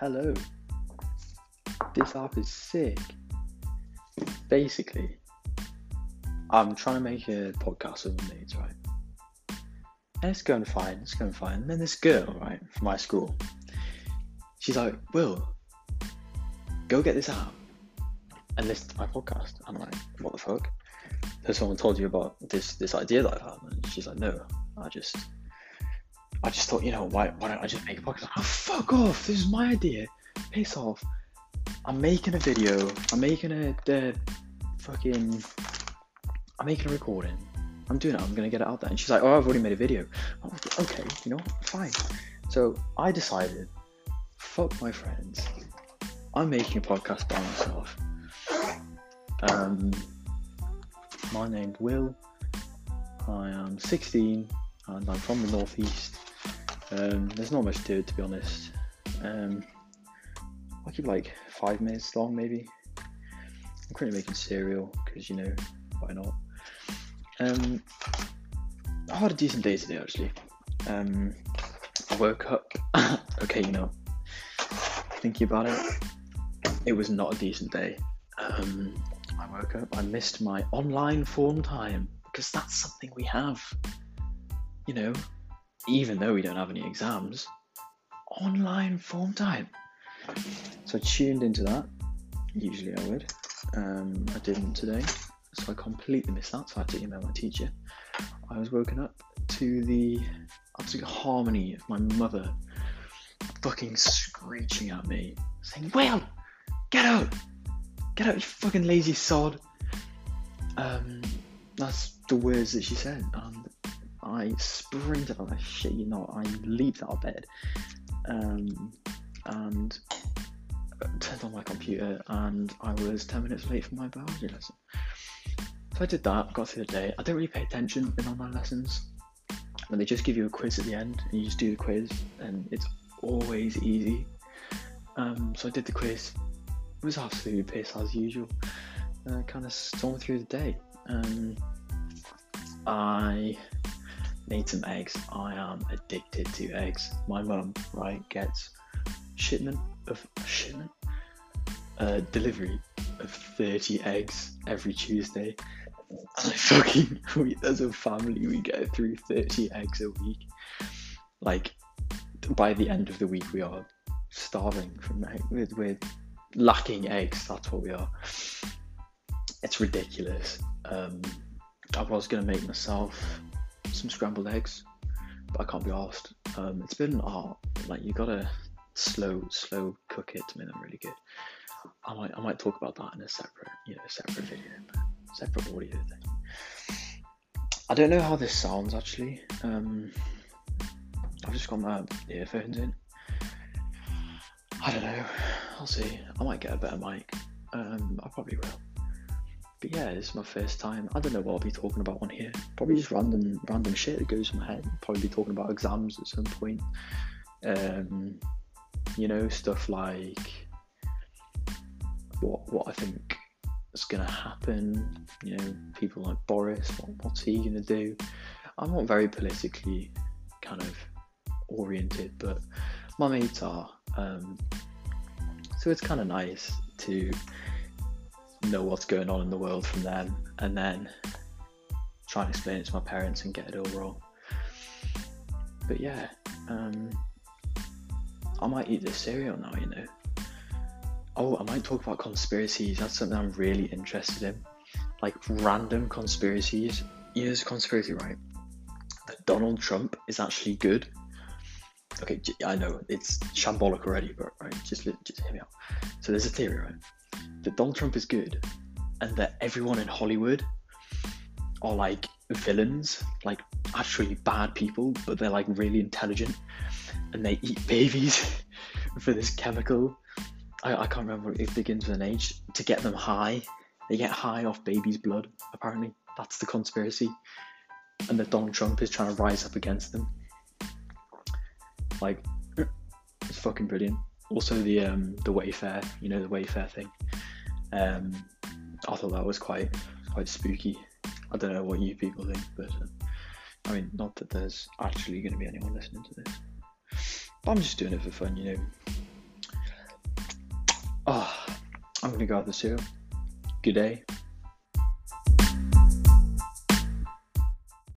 hello. This app is sick. Basically, I'm trying to make a podcast with my mates, right? And it's going fine, it's going fine. And then this girl, right, from my school, she's like, Will, go get this app and listen to my podcast. I'm like, what the fuck? Has someone told you about this this idea that I've had? And she's like, no, I just I just thought, you know, why why don't I just make a podcast? Oh fuck off, this is my idea. Piss off. I'm making a video, I'm making a fucking I'm making a recording. I'm doing it, I'm gonna get it out there. And she's like, Oh, I've already made a video. Like, okay, you know, fine. So I decided, fuck my friends. I'm making a podcast by myself. Um, my name's Will. I am 16 and I'm from the northeast. Um, there's not much to it, to be honest. Um, I'll keep like five minutes long, maybe. I'm currently making cereal because you know why not. Um, I had a decent day today actually. Um, I woke up. okay, you know, thinking about it, it was not a decent day. Um, I woke up. I missed my online form time because that's something we have. You know, even though we don't have any exams, online form time. So I tuned into that. Usually I would. Um, I didn't today, so I completely missed that. So I had to email my teacher. I was woken up to the absolute harmony of my mother fucking screeching at me, saying, "Will, get out, get out, you fucking lazy sod." Um, that's the words that she said, and I sprinted. Oh shit, you know, I leaped out of bed, um, and turned on my computer, and I was ten minutes late for my biology lesson. So I did that, got through the day. I don't really pay attention in online lessons. When they just give you a quiz at the end, and you just do the quiz, and it's always easy. Um, so I did the quiz. It was absolutely piss as usual. Uh, kind of stormed through the day. Um, I made some eggs. I am addicted to eggs. My mum, right, gets shipment of shipment, uh, delivery of 30 eggs every Tuesday. And I fucking, we, as a family, we get through 30 eggs a week. Like, by the end of the week, we are starving from eggs. We're lacking eggs, that's what we are. It's ridiculous. Um, I was going to make myself some scrambled eggs, but I can't be asked. Um, it's been an art. Like you gotta slow, slow cook it to make them really good. I might, I might talk about that in a separate, you know, separate video, separate audio thing. I don't know how this sounds actually. Um, I've just got my earphones in. I don't know. I'll see. I might get a better mic. Um, I probably will. But yeah, this is my first time. I don't know what I'll be talking about on here. Probably just random random shit that goes in my head. Probably be talking about exams at some point. Um, you know, stuff like what what I think is gonna happen. You know, people like Boris. What, what's he gonna do? I'm not very politically kind of oriented, but my mates are. Um, so it's kind of nice to know what's going on in the world from them and then try and explain it to my parents and get it all wrong. But yeah, um, I might eat this cereal now, you know. Oh, I might talk about conspiracies. That's something I'm really interested in. Like random conspiracies. Here's a conspiracy, right? That Donald Trump is actually good. Okay, I know it's shambolic already, but right, just just hear me out. So there's a theory, right? That Donald Trump is good and that everyone in Hollywood are like villains, like actually bad people, but they're like really intelligent and they eat babies for this chemical. I, I can't remember it begins with an H to get them high. They get high off babies' blood, apparently. That's the conspiracy. And that Donald Trump is trying to rise up against them. Like, it's fucking brilliant. Also, the um, the Wayfair, you know, the Wayfair thing. Um, I thought that was quite quite spooky. I don't know what you people think, but uh, I mean, not that there's actually going to be anyone listening to this. But I'm just doing it for fun, you know. Ah, oh, I'm going to go out the cereal. Good day.